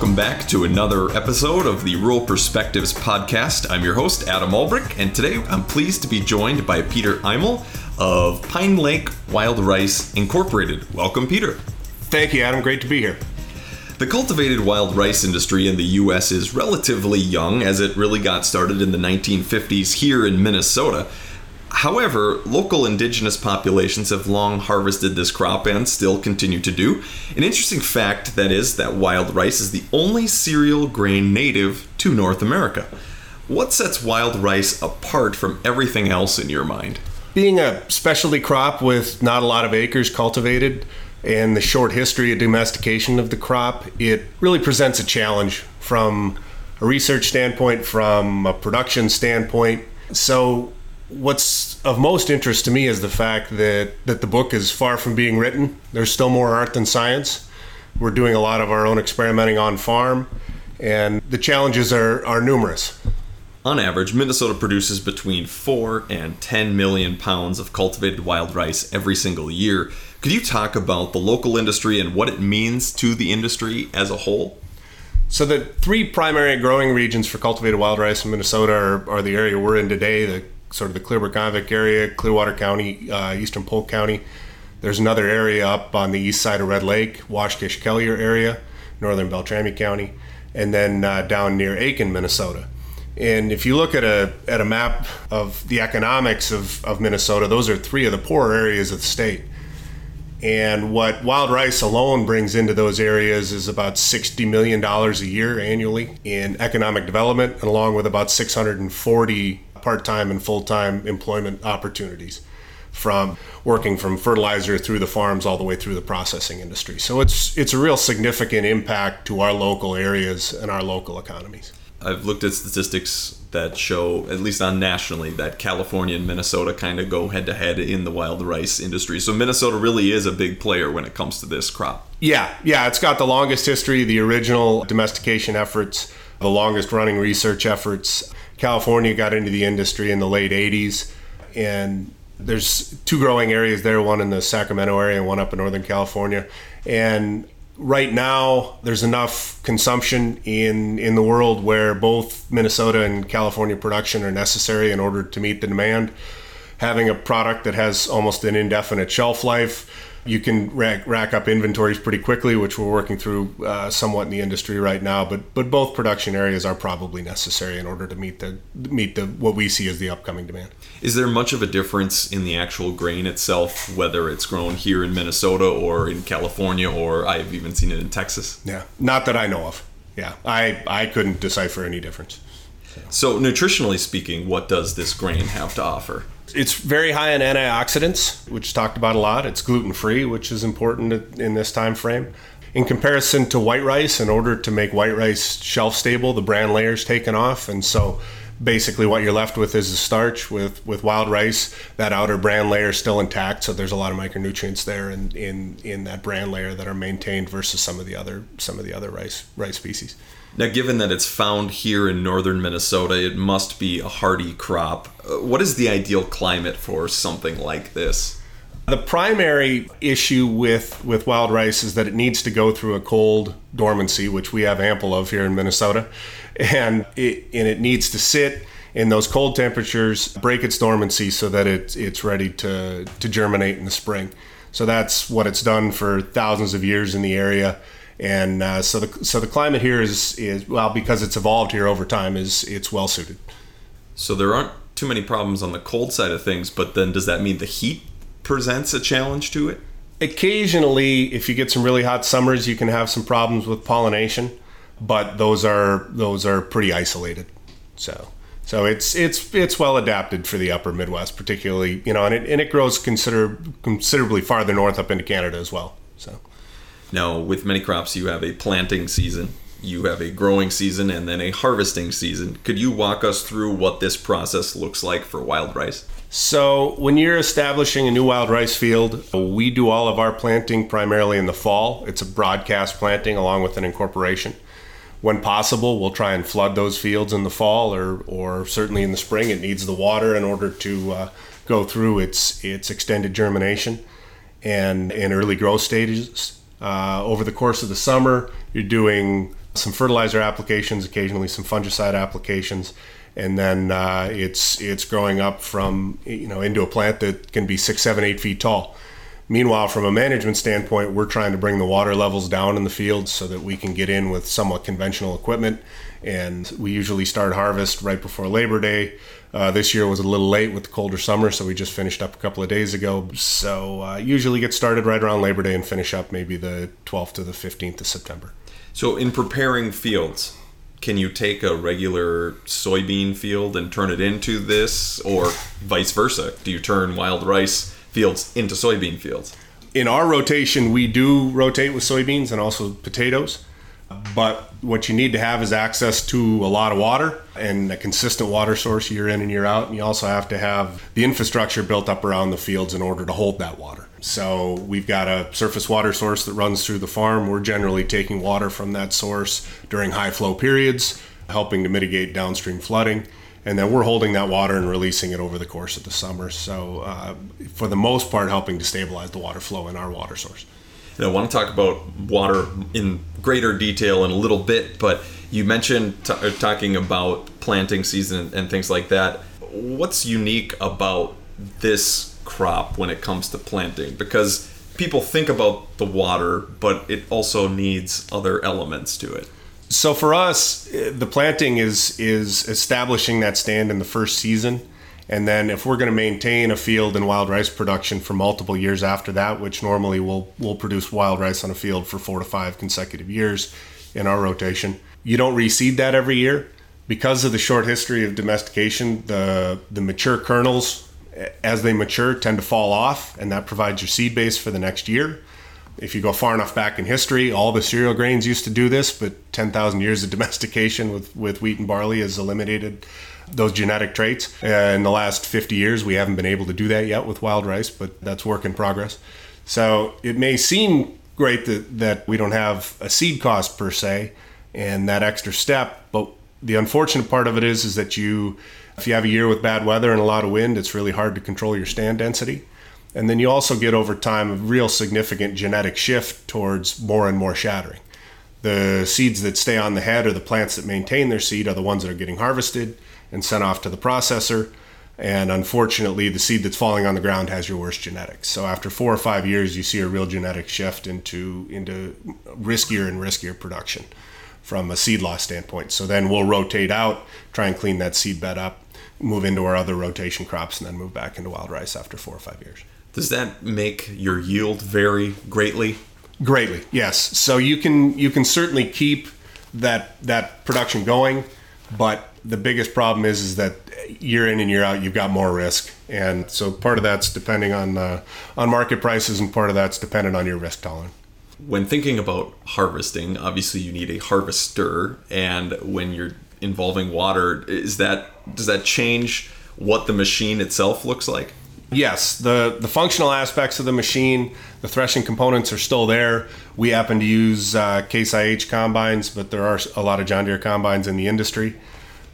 welcome back to another episode of the Rural Perspectives podcast. I'm your host, Adam Ulbrich, and today I'm pleased to be joined by Peter Eimel of Pine Lake Wild Rice Incorporated. Welcome, Peter. Thank you, Adam. Great to be here. The cultivated wild rice industry in the U.S. is relatively young, as it really got started in the 1950s here in Minnesota. However, local indigenous populations have long harvested this crop and still continue to do. An interesting fact that is that wild rice is the only cereal grain native to North America. What sets wild rice apart from everything else in your mind? Being a specialty crop with not a lot of acres cultivated and the short history of domestication of the crop, it really presents a challenge from a research standpoint, from a production standpoint. So what's of most interest to me is the fact that that the book is far from being written. There's still more art than science. We're doing a lot of our own experimenting on farm, and the challenges are, are numerous. On average, Minnesota produces between 4 and 10 million pounds of cultivated wild rice every single year. Could you talk about the local industry and what it means to the industry as a whole? So, the three primary growing regions for cultivated wild rice in Minnesota are, are the area we're in today the sort of the Clearwater-Gonvick area, Clearwater County, uh, Eastern Polk County. There's another area up on the east side of Red Lake, Waskish Kelliher area, northern Beltrami County, and then uh, down near Aitkin, Minnesota. And if you look at a at a map of the economics of, of Minnesota, those are three of the poorer areas of the state. And what wild rice alone brings into those areas is about $60 million a year annually in economic development, along with about 640 part-time and full-time employment opportunities from working from fertilizer through the farms all the way through the processing industry. So it's it's a real significant impact to our local areas and our local economies. I've looked at statistics that show, at least on nationally, that California and Minnesota kind of go head to head in the wild rice industry. So Minnesota really is a big player when it comes to this crop. Yeah, yeah, it's got the longest history, the original domestication efforts, the longest running research efforts. California got into the industry in the late 80s, and there's two growing areas there one in the Sacramento area and one up in Northern California. And right now, there's enough consumption in, in the world where both Minnesota and California production are necessary in order to meet the demand. Having a product that has almost an indefinite shelf life you can rack, rack up inventories pretty quickly, which we're working through uh, somewhat in the industry right now. But but both production areas are probably necessary in order to meet the meet the what we see as the upcoming demand. Is there much of a difference in the actual grain itself, whether it's grown here in Minnesota or in California, or I've even seen it in Texas? Yeah, not that I know of. Yeah, I I couldn't decipher any difference. So, so nutritionally speaking, what does this grain have to offer? It's very high in antioxidants, which is talked about a lot. It's gluten free, which is important in this time frame. In comparison to white rice, in order to make white rice shelf stable, the bran layer is taken off, and so basically what you're left with is the starch. With with wild rice, that outer bran layer is still intact, so there's a lot of micronutrients there in, in in that bran layer that are maintained versus some of the other some of the other rice rice species. Now, given that it's found here in northern Minnesota, it must be a hardy crop. Uh, what is the ideal climate for something like this? The primary issue with, with wild rice is that it needs to go through a cold dormancy, which we have ample of here in Minnesota, and it, and it needs to sit in those cold temperatures, break its dormancy so that it, it's ready to, to germinate in the spring. So that's what it's done for thousands of years in the area and uh, so the so the climate here is is well because it's evolved here over time is it's well suited. So there aren't too many problems on the cold side of things, but then does that mean the heat presents a challenge to it? Occasionally, if you get some really hot summers, you can have some problems with pollination, but those are those are pretty isolated. So so it's it's it's well adapted for the upper Midwest, particularly you know, and it and it grows consider considerably farther north up into Canada as well. So. Now, with many crops, you have a planting season, you have a growing season, and then a harvesting season. Could you walk us through what this process looks like for wild rice? So, when you're establishing a new wild rice field, we do all of our planting primarily in the fall. It's a broadcast planting along with an incorporation. When possible, we'll try and flood those fields in the fall or, or certainly in the spring. It needs the water in order to uh, go through its, its extended germination and in early growth stages Uh, over the course of the summer, you're doing some fertilizer applications, occasionally some fungicide applications, and then uh, it's it's growing up from you know into a plant that can be six, seven, eight feet tall. Meanwhile, from a management standpoint, we're trying to bring the water levels down in the field so that we can get in with somewhat conventional equipment. And we usually start harvest right before Labor Day. Uh, this year was a little late with the colder summer, so we just finished up a couple of days ago. So uh, usually get started right around Labor Day and finish up maybe the 12th to the 15th of September. So, in preparing fields, can you take a regular soybean field and turn it into this, or vice versa? Do you turn wild rice fields into soybean fields? In our rotation, we do rotate with soybeans and also potatoes. But what you need to have is access to a lot of water and a consistent water source year in and year out. And you also have to have the infrastructure built up around the fields in order to hold that water. So we've got a surface water source that runs through the farm. We're generally taking water from that source during high flow periods, helping to mitigate downstream flooding. And then we're holding that water and releasing it over the course of the summer. So, uh, for the most part, helping to stabilize the water flow in our water source. And I want to talk about water in greater detail in a little bit, but you mentioned t- uh, talking about planting season and things like that. What's unique about this crop when it comes to planting? Because people think about the water, but it also needs other elements to it. So for us, eh, the planting is is establishing that stand in the first season and then if we're going to maintain a field in wild rice production for multiple years after that, which normally we'll, we'll produce wild rice on a field for four to five consecutive years in our rotation, you don't reseed that every year. Because of the short history of domestication, the, the mature kernels, eh, as they mature, tend to fall off, and that provides your seed base for the next year. If you go far enough back in history, all the cereal grains used to do this, but 10,000 years of domestication with, with wheat and barley has eliminated those genetic traits. Uh, in the last 50 years, we haven't been able to do that yet with wild rice, but that's work in progress. So it may seem great that, that we don't have a seed cost per se and that extra step, but the unfortunate part of it is is that you if you have a year with bad weather and a lot of wind, it's really hard to control your stand density. And then you also get over time a real significant genetic shift towards more and more shattering. The seeds that stay on the head or the plants that maintain their seed are the ones that are getting harvested and sent off to the processor. And unfortunately, the seed that's falling on the ground has your worst genetics. So after four or five years, you see a real genetic shift into into riskier and riskier production from a seed loss standpoint. So then we'll rotate out, try and clean that seed bed up, move into our other rotation crops, and then move back into wild rice after four or five years. Does that make your yield vary greatly? Greatly, yes. So you can you can certainly keep that that production going, but the biggest problem is is that year in and year out you've got more risk, and so part of that's depending on uh, on market prices, and part of that's dependent on your risk tolerance. When thinking about harvesting, obviously you need a harvester, and when you're involving water, is that does that change what the machine itself looks like? Yes, the the functional aspects of the machine, the threshing components are still there. We happen to use uh, Case IH combines, but there are a lot of John Deere combines in the industry.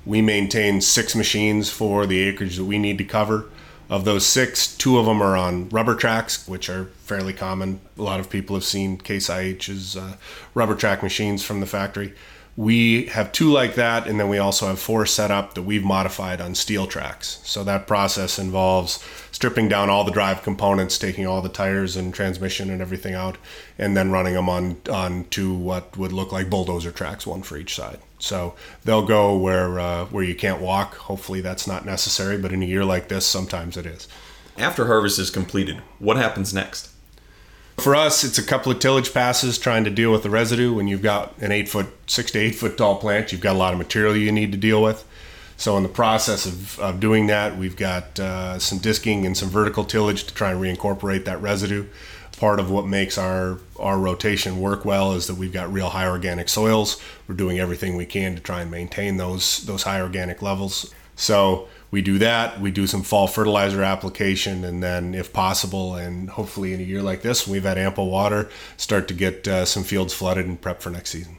We maintain six machines for the acreage that we need to cover. Of those six, two of them are on rubber tracks, which are fairly common. A lot of people have seen Case IH's uh, rubber track machines from the factory. We have two like that, and then we also have four set up that we've modified on steel tracks. So that process involves stripping down all the drive components, taking all the tires and transmission and everything out, and then running them on on to what would look like bulldozer tracks, one for each side. So they'll go where uh, where you can't walk. Hopefully that's not necessary, but in a year like this, sometimes it is. After harvest is completed, what happens next? For us, it's a couple of tillage passes trying to deal with the residue. When you've got an eight foot, six to eight foot tall plant, you've got a lot of material you need to deal with. So, in the process of, of doing that, we've got uh, some disking and some vertical tillage to try and reincorporate that residue. Part of what makes our, our rotation work well is that we've got real high organic soils. We're doing everything we can to try and maintain those, those high organic levels. So, we do that. We do some fall fertilizer application, and then, if possible, and hopefully in a year like this, we've had ample water, start to get uh, some fields flooded and prep for next season.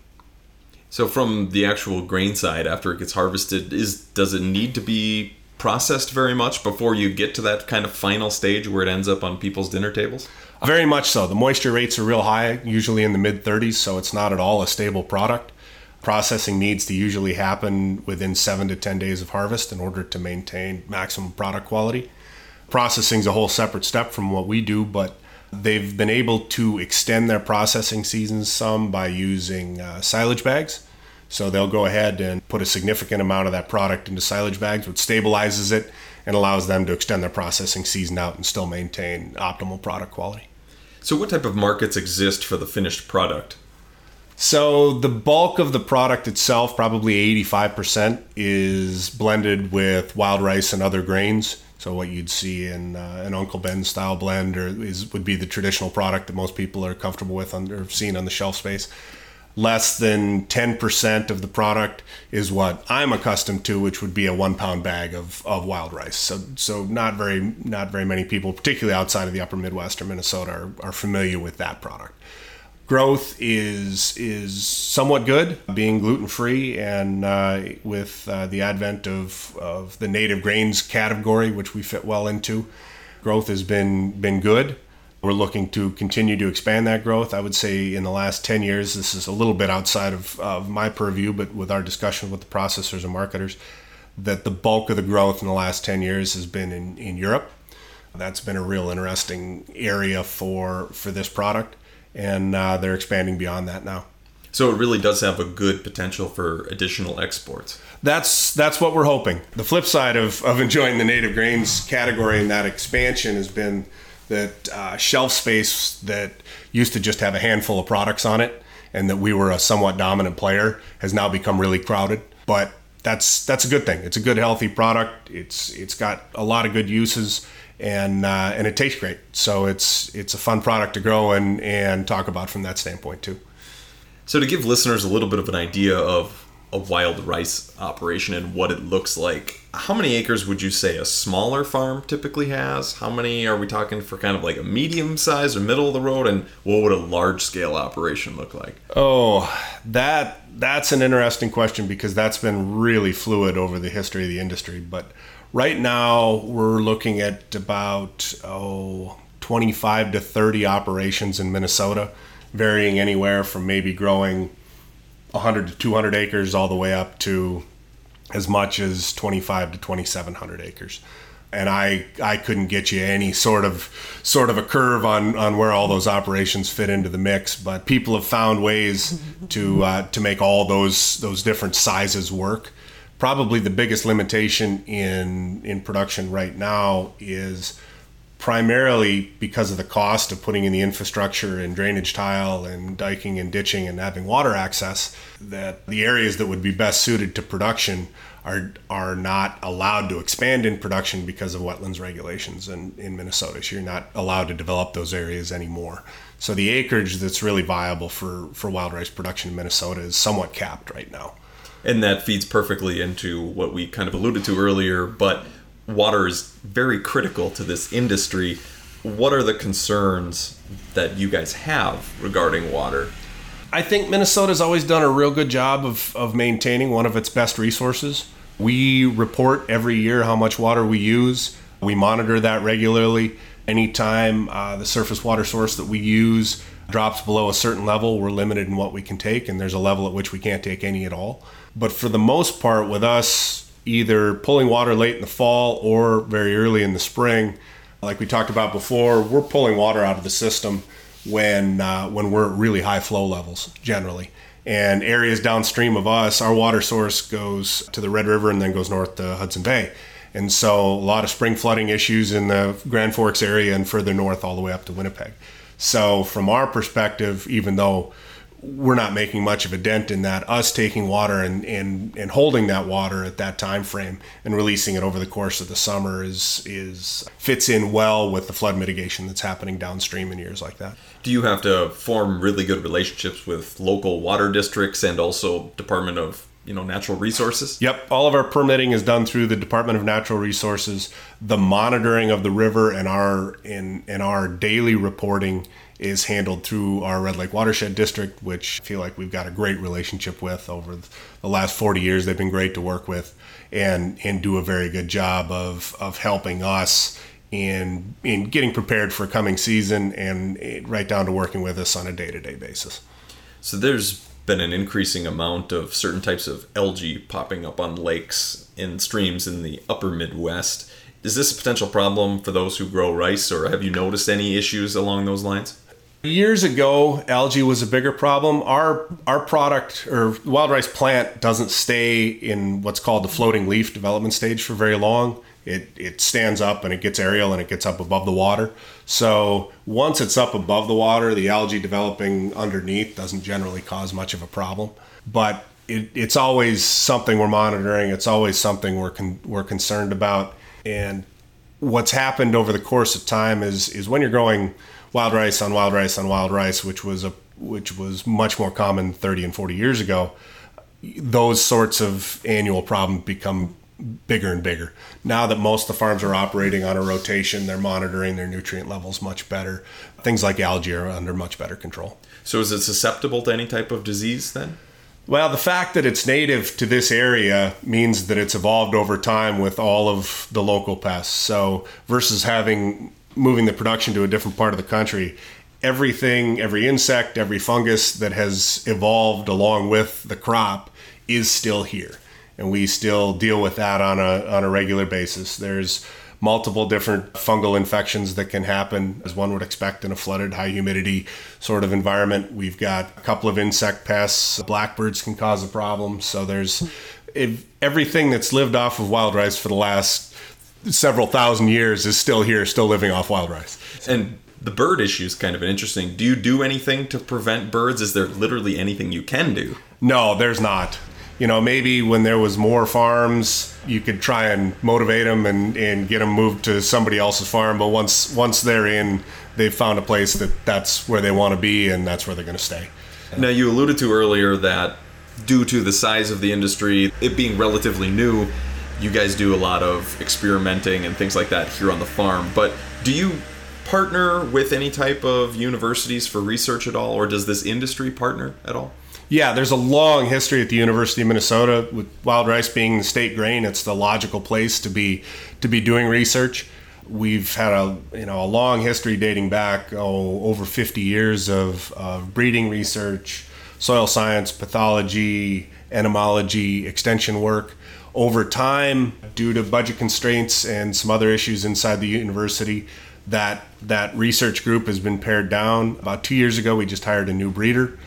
So, from the actual grain side, after it gets harvested, is does it need to be processed very much before you get to that kind of final stage where it ends up on people's dinner tables? Very much so. The moisture rates are real high, usually in the mid 30s, so it's not at all a stable product. Processing needs to usually happen within seven to 10 days of harvest in order to maintain maximum product quality. Processing is a whole separate step from what we do, but they've been able to extend their processing seasons some by using uh, silage bags. So they'll go ahead and put a significant amount of that product into silage bags, which stabilizes it and allows them to extend their processing season out and still maintain optimal product quality. So, what type of markets exist for the finished product? So, the bulk of the product itself, probably 85%, is blended with wild rice and other grains. So, what you'd see in uh, an Uncle Ben style blend or is would be the traditional product that most people are comfortable with or seen on the shelf space less than 10% of the product is what I'm accustomed to, which would be a one pound bag of, of wild rice. So, so not very, not very many people, particularly outside of the upper Midwest or Minnesota are, are familiar with that product. Growth is, is somewhat good, being gluten free and uh, with uh, the advent of, of the native grains category, which we fit well into, growth has been, been good. We're looking to continue to expand that growth. I would say in the last 10 years, this is a little bit outside of, of my purview, but with our discussion with the processors and marketers, that the bulk of the growth in the last 10 years has been in, in Europe. That's been a real interesting area for, for this product, and uh, they're expanding beyond that now. So it really does have a good potential for additional exports. That's that's what we're hoping. The flip side of, of enjoying the native grains category and that expansion has been that uh, shelf space that used to just have a handful of products on it and that we were a somewhat dominant player has now become really crowded but that's that's a good thing it's a good healthy product it's it's got a lot of good uses and uh, and it tastes great so it's it's a fun product to grow and and talk about from that standpoint too so to give listeners a little bit of an idea of a wild rice operation and what it looks like. How many acres would you say a smaller farm typically has? How many are we talking for kind of like a medium size or middle of the road? And what would a large scale operation look like? Oh, that that's an interesting question because that's been really fluid over the history of the industry. But right now we're looking at about oh 25 to 30 operations in Minnesota, varying anywhere from maybe growing 100 to 200 acres all the way up to as much as 25 to 2700 acres and I, I couldn't get you any sort of sort of a curve on, on where all those operations fit into the mix. But people have found ways to uh, to make all those those different sizes work. Probably the biggest limitation in in production right now is primarily because of the cost of putting in the infrastructure and drainage tile and diking and ditching and having water access that the areas that would be best suited to production are are not allowed to expand in production because of wetlands regulations in, in Minnesota. So you're not allowed to develop those areas anymore. So the acreage that's really viable for, for wild rice production in Minnesota is somewhat capped right now. And that feeds perfectly into what we kind of alluded to earlier, but water is very critical to this industry. What are the concerns that you guys have regarding water? I think Minnesota's always done a real good job of, of maintaining one of its best resources. We report every year how much water we use. We monitor that regularly. Anytime uh, the surface water source that we use drops below a certain level, we're limited in what we can take, and there's a level at which we can't take any at all. But for the most part, with us, either pulling water late in the fall or very early in the spring. Like we talked about before, we're pulling water out of the system when uh, when we're at really high flow levels generally. And areas downstream of us, our water source goes to the Red River and then goes north to Hudson Bay. And so a lot of spring flooding issues in the Grand Forks area and further north all the way up to Winnipeg. So from our perspective, even though we're not making much of a dent in that. Us taking water and, and, and holding that water at that time frame and releasing it over the course of the summer is is fits in well with the flood mitigation that's happening downstream in years like that. Do you have to form really good relationships with local water districts and also Department of you know natural resources? Yep, all of our permitting is done through the Department of Natural Resources. The monitoring of the river and our in in our daily reporting is handled through our Red Lake Watershed District, which I feel like we've got a great relationship with over the last 40 years. They've been great to work with and, and do a very good job of, of helping us in in getting prepared for coming season and right down to working with us on a day-to-day basis. So there's been an increasing amount of certain types of algae popping up on lakes and streams in the upper Midwest. Is this a potential problem for those who grow rice, or have you noticed any issues along those lines? Years ago, algae was a bigger problem. Our our product or wild rice plant doesn't stay in what's called the floating leaf development stage for very long. It it stands up and it gets aerial and it gets up above the water. So once it's up above the water, the algae developing underneath doesn't generally cause much of a problem. But it, it's always something we're monitoring. It's always something we're con- we're concerned about. And what's happened over the course of time is is when you're growing wild rice on wild rice on wild rice, which was a which was much more common 30 and 40 years ago, those sorts of annual problems become bigger and bigger. Now that most of the farms are operating on a rotation, they're monitoring their nutrient levels much better. Things like algae are under much better control. So is it susceptible to any type of disease then? Well, the fact that it's native to this area means that it's evolved over time with all of the local pests. So versus having moving the production to a different part of the country, everything, every insect, every fungus that has evolved along with the crop is still here. And we still deal with that on a, on a regular basis. There's multiple different fungal infections that can happen, as one would expect in a flooded, high humidity sort of environment. We've got a couple of insect pests. Blackbirds can cause a problem. So there's everything that's lived off of wild rice for the last several thousand years is still here, still living off wild rice. And the bird issue is kind of an interesting. Do you do anything to prevent birds? Is there literally anything you can do? No, there's not. You know, maybe when there was more farms, you could try and motivate them and, and get them moved to somebody else's farm. But once once they're in, they've found a place that that's where they want to be and that's where they're going to stay. Now, you alluded to earlier that due to the size of the industry, it being relatively new, you guys do a lot of experimenting and things like that here on the farm. But do you partner with any type of universities for research at all, or does this industry partner at all? Yeah, there's a long history at the University of Minnesota with wild rice being the state grain. It's the logical place to be to be doing research. We've had a you know a long history dating back oh, over 50 years of, of breeding research, soil science, pathology, entomology, extension work over time, due to budget constraints and some other issues inside the university, that that research group has been pared down. About two years ago, we just hired a new breeder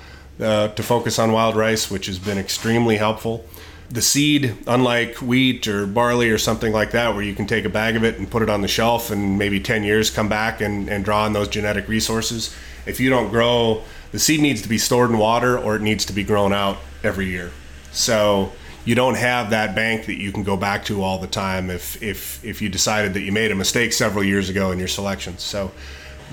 uh, to focus on wild rice, which has been extremely helpful. The seed, unlike wheat or barley or something like that, where you can take a bag of it and put it on the shelf and maybe 10 years come back and, and draw on those genetic resources, if you don't grow, the seed needs to be stored in water or it needs to be grown out every year. So you don't have that bank that you can go back to all the time if if if you decided that you made a mistake several years ago in your selections. So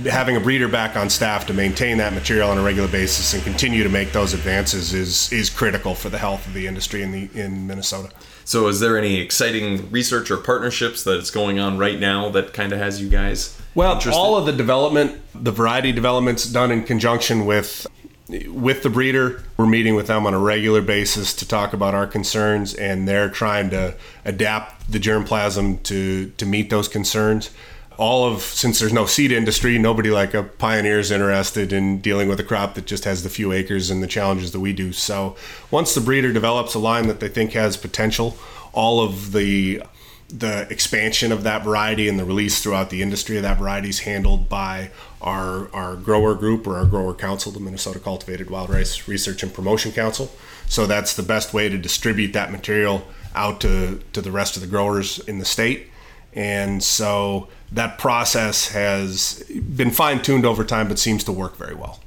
having a breeder back on staff to maintain that material on a regular basis and continue to make those advances is is critical for the health of the industry in the in Minnesota. So, is there any exciting research or partnerships that's going on right now that kind of has you guys? Well, all of the development, the variety development's done in conjunction with with the breeder. We're meeting with them on a regular basis to talk about our concerns, and they're trying to adapt the germplasm to to meet those concerns. All of since there's no seed industry, nobody like a pioneer is interested in dealing with a crop that just has the few acres and the challenges that we do. So once the breeder develops a line that they think has potential, all of the the expansion of that variety and the release throughout the industry of that variety is handled by our, our grower group or our grower council, the Minnesota Cultivated Wild Rice Research and Promotion Council. So that's the best way to distribute that material out to, to the rest of the growers in the state. And so that process has been fine tuned over time, but seems to work very well.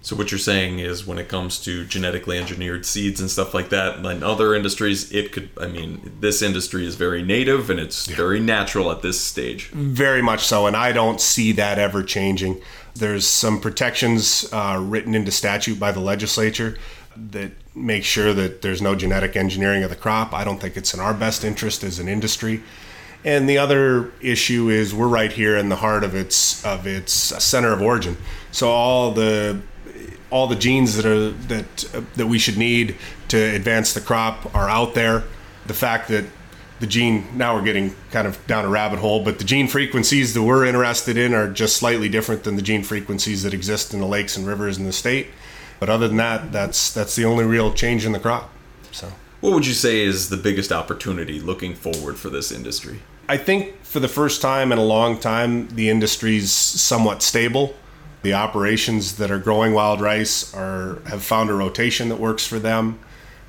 So what you're saying is when it comes to genetically engineered seeds and stuff like that, in other industries, it could. I mean, this industry is very native and it's yeah. very natural at this stage. Very much so, and I don't see that ever changing. There's some protections uh, written into statute by the legislature that make sure that there's no genetic engineering of the crop. I don't think it's in our best interest as an industry. And the other issue is we're right here in the heart of its of its center of origin. So all the all the genes that are that uh, that we should need to advance the crop are out there. The fact that the gene now we're getting kind of down a rabbit hole but the gene frequencies that we're interested in are just slightly different than the gene frequencies that exist in the lakes and rivers in the state. But other than that that's that's the only real change in the crop so. What would you say is the biggest opportunity looking forward for this industry? I think for the first time in a long time the industry's somewhat stable the operations that are growing wild rice are have found a rotation that works for them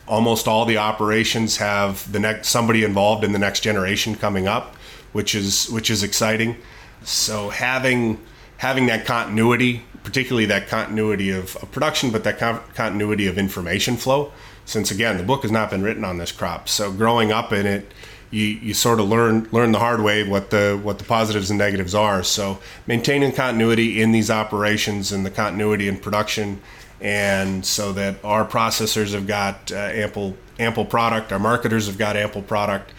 almost all the operations have the next somebody involved in the next generation coming up, which is which is exciting. So having having that continuity, particularly that continuity of, of production, but that con- continuity of information flow, since again the book has not been written on this crop, so growing up in it. You, you sort of learn learn the hard way what the what the positives and negatives are. So maintaining continuity in these operations and the continuity in production and so that our processors have got uh, ample ample product, our marketers have got ample product.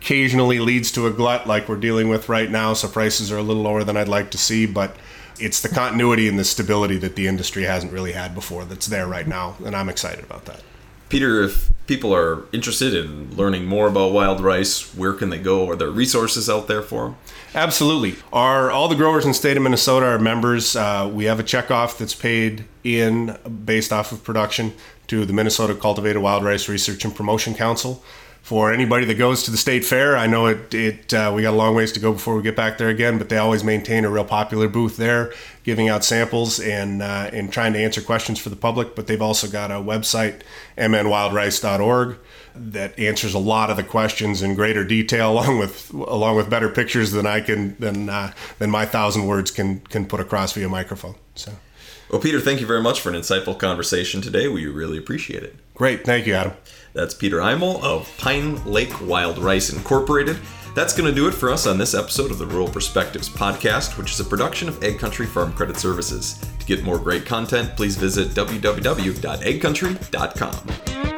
Occasionally leads to a glut like we're dealing with right now, so prices are a little lower than I'd like to see, but it's the continuity and the stability that the industry hasn't really had before that's there right now, and I'm excited about that. Peter, if people are interested in learning more about wild rice, where can they go? Are there resources out there for them? Absolutely. Our all the growers in the state of Minnesota are members. Uh, we have a checkoff that's paid in based off of production to the Minnesota Cultivated Wild Rice Research and Promotion Council for anybody that goes to the state fair. I know it. It uh, we got a long ways to go before we get back there again, but they always maintain a real popular booth there, giving out samples and uh, and trying to answer questions for the public. But they've also got a website, mnwildrice.org, that answers a lot of the questions in greater detail, along with along with better pictures than I can than uh, than my thousand words can can put across via microphone. So. Well, Peter, thank you very much for an insightful conversation today. We really appreciate it. Great. Thank you, Adam. That's Peter Eimel of Pine Lake Wild Rice Incorporated. That's going to do it for us on this episode of the Rural Perspectives podcast, which is a production of Ag Country Farm Credit Services. To get more great content, please visit www.agcountry.com.